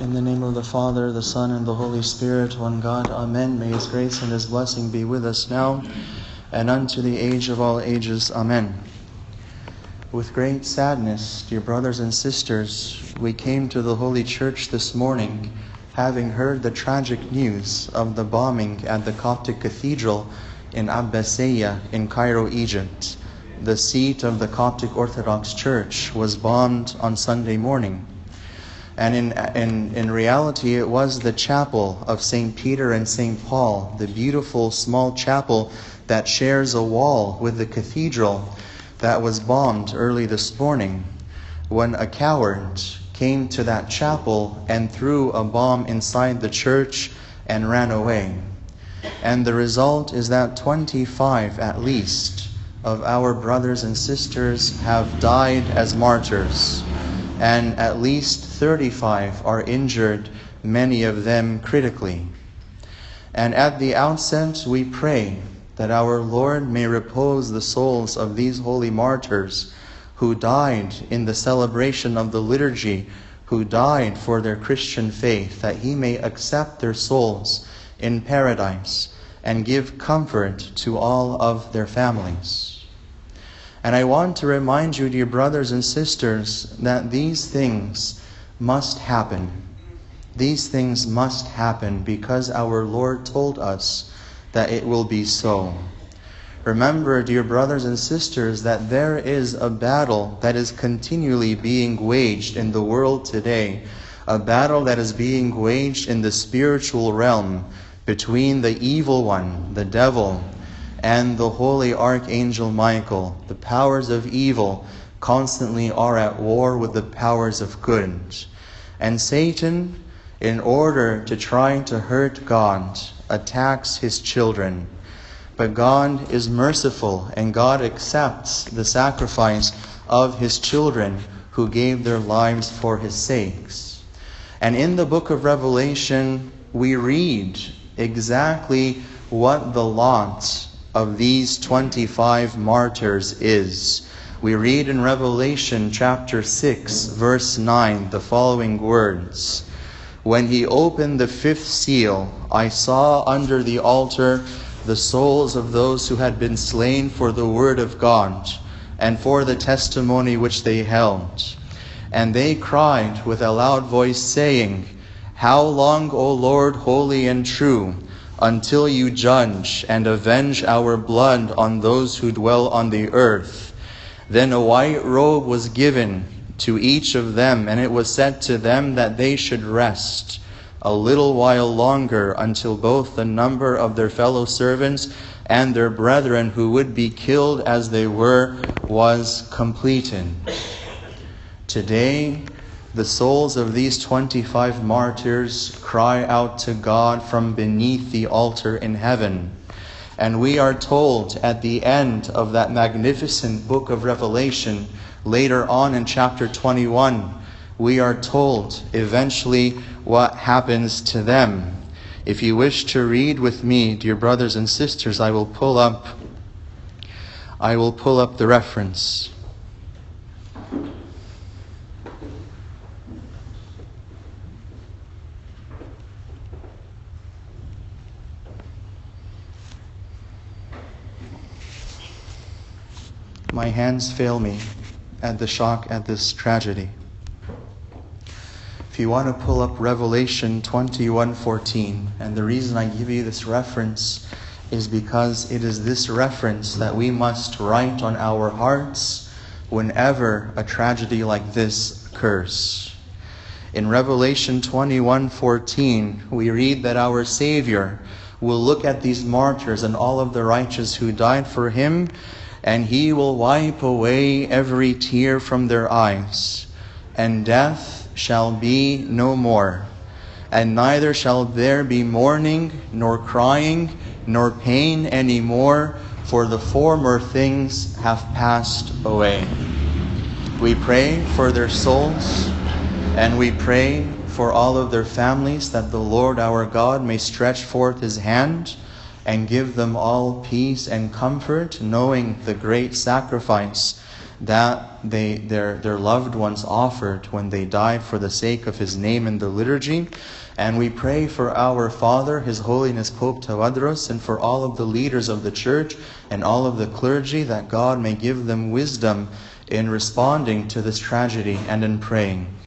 In the name of the Father, the Son, and the Holy Spirit, one God, Amen. May His grace and His blessing be with us now and unto the age of all ages. Amen. With great sadness, dear brothers and sisters, we came to the Holy Church this morning having heard the tragic news of the bombing at the Coptic Cathedral in Abbasiyah in Cairo, Egypt. The seat of the Coptic Orthodox Church was bombed on Sunday morning. And in, in, in reality, it was the chapel of St. Peter and St. Paul, the beautiful small chapel that shares a wall with the cathedral that was bombed early this morning when a coward came to that chapel and threw a bomb inside the church and ran away. And the result is that 25 at least of our brothers and sisters have died as martyrs, and at least 35 are injured, many of them critically. And at the outset, we pray that our Lord may repose the souls of these holy martyrs who died in the celebration of the liturgy, who died for their Christian faith, that He may accept their souls in paradise and give comfort to all of their families. And I want to remind you, dear brothers and sisters, that these things must happen. These things must happen because our Lord told us that it will be so. Remember, dear brothers and sisters, that there is a battle that is continually being waged in the world today, a battle that is being waged in the spiritual realm between the evil one, the devil, and the holy archangel Michael. The powers of evil constantly are at war with the powers of good. And Satan, in order to try to hurt God, attacks his children. But God is merciful and God accepts the sacrifice of his children who gave their lives for his sakes. And in the book of Revelation, we read exactly what the lot of these 25 martyrs is. We read in Revelation chapter 6, verse 9, the following words. When he opened the fifth seal, I saw under the altar the souls of those who had been slain for the word of God and for the testimony which they held. And they cried with a loud voice, saying, How long, O Lord, holy and true, until you judge and avenge our blood on those who dwell on the earth? Then a white robe was given to each of them, and it was said to them that they should rest a little while longer until both the number of their fellow servants and their brethren who would be killed as they were was completed. Today, the souls of these 25 martyrs cry out to God from beneath the altar in heaven. And we are told at the end of that magnificent book of Revelation Later on in chapter 21, we are told eventually what happens to them. If you wish to read with me, dear brothers and sisters, I will pull up I will pull up the reference. My hands fail me at the shock at this tragedy. If you want to pull up Revelation 21:14, and the reason I give you this reference is because it is this reference that we must write on our hearts whenever a tragedy like this occurs. In Revelation 21:14, we read that our Savior will look at these martyrs and all of the righteous who died for him and he will wipe away every tear from their eyes, and death shall be no more. And neither shall there be mourning, nor crying, nor pain any more, for the former things have passed away. We pray for their souls, and we pray for all of their families that the Lord our God may stretch forth his hand and give them all peace and comfort, knowing the great sacrifice that they, their, their loved ones offered when they died for the sake of his name in the liturgy. And we pray for our Father, His Holiness Pope Tawadros, and for all of the leaders of the Church and all of the clergy, that God may give them wisdom in responding to this tragedy and in praying.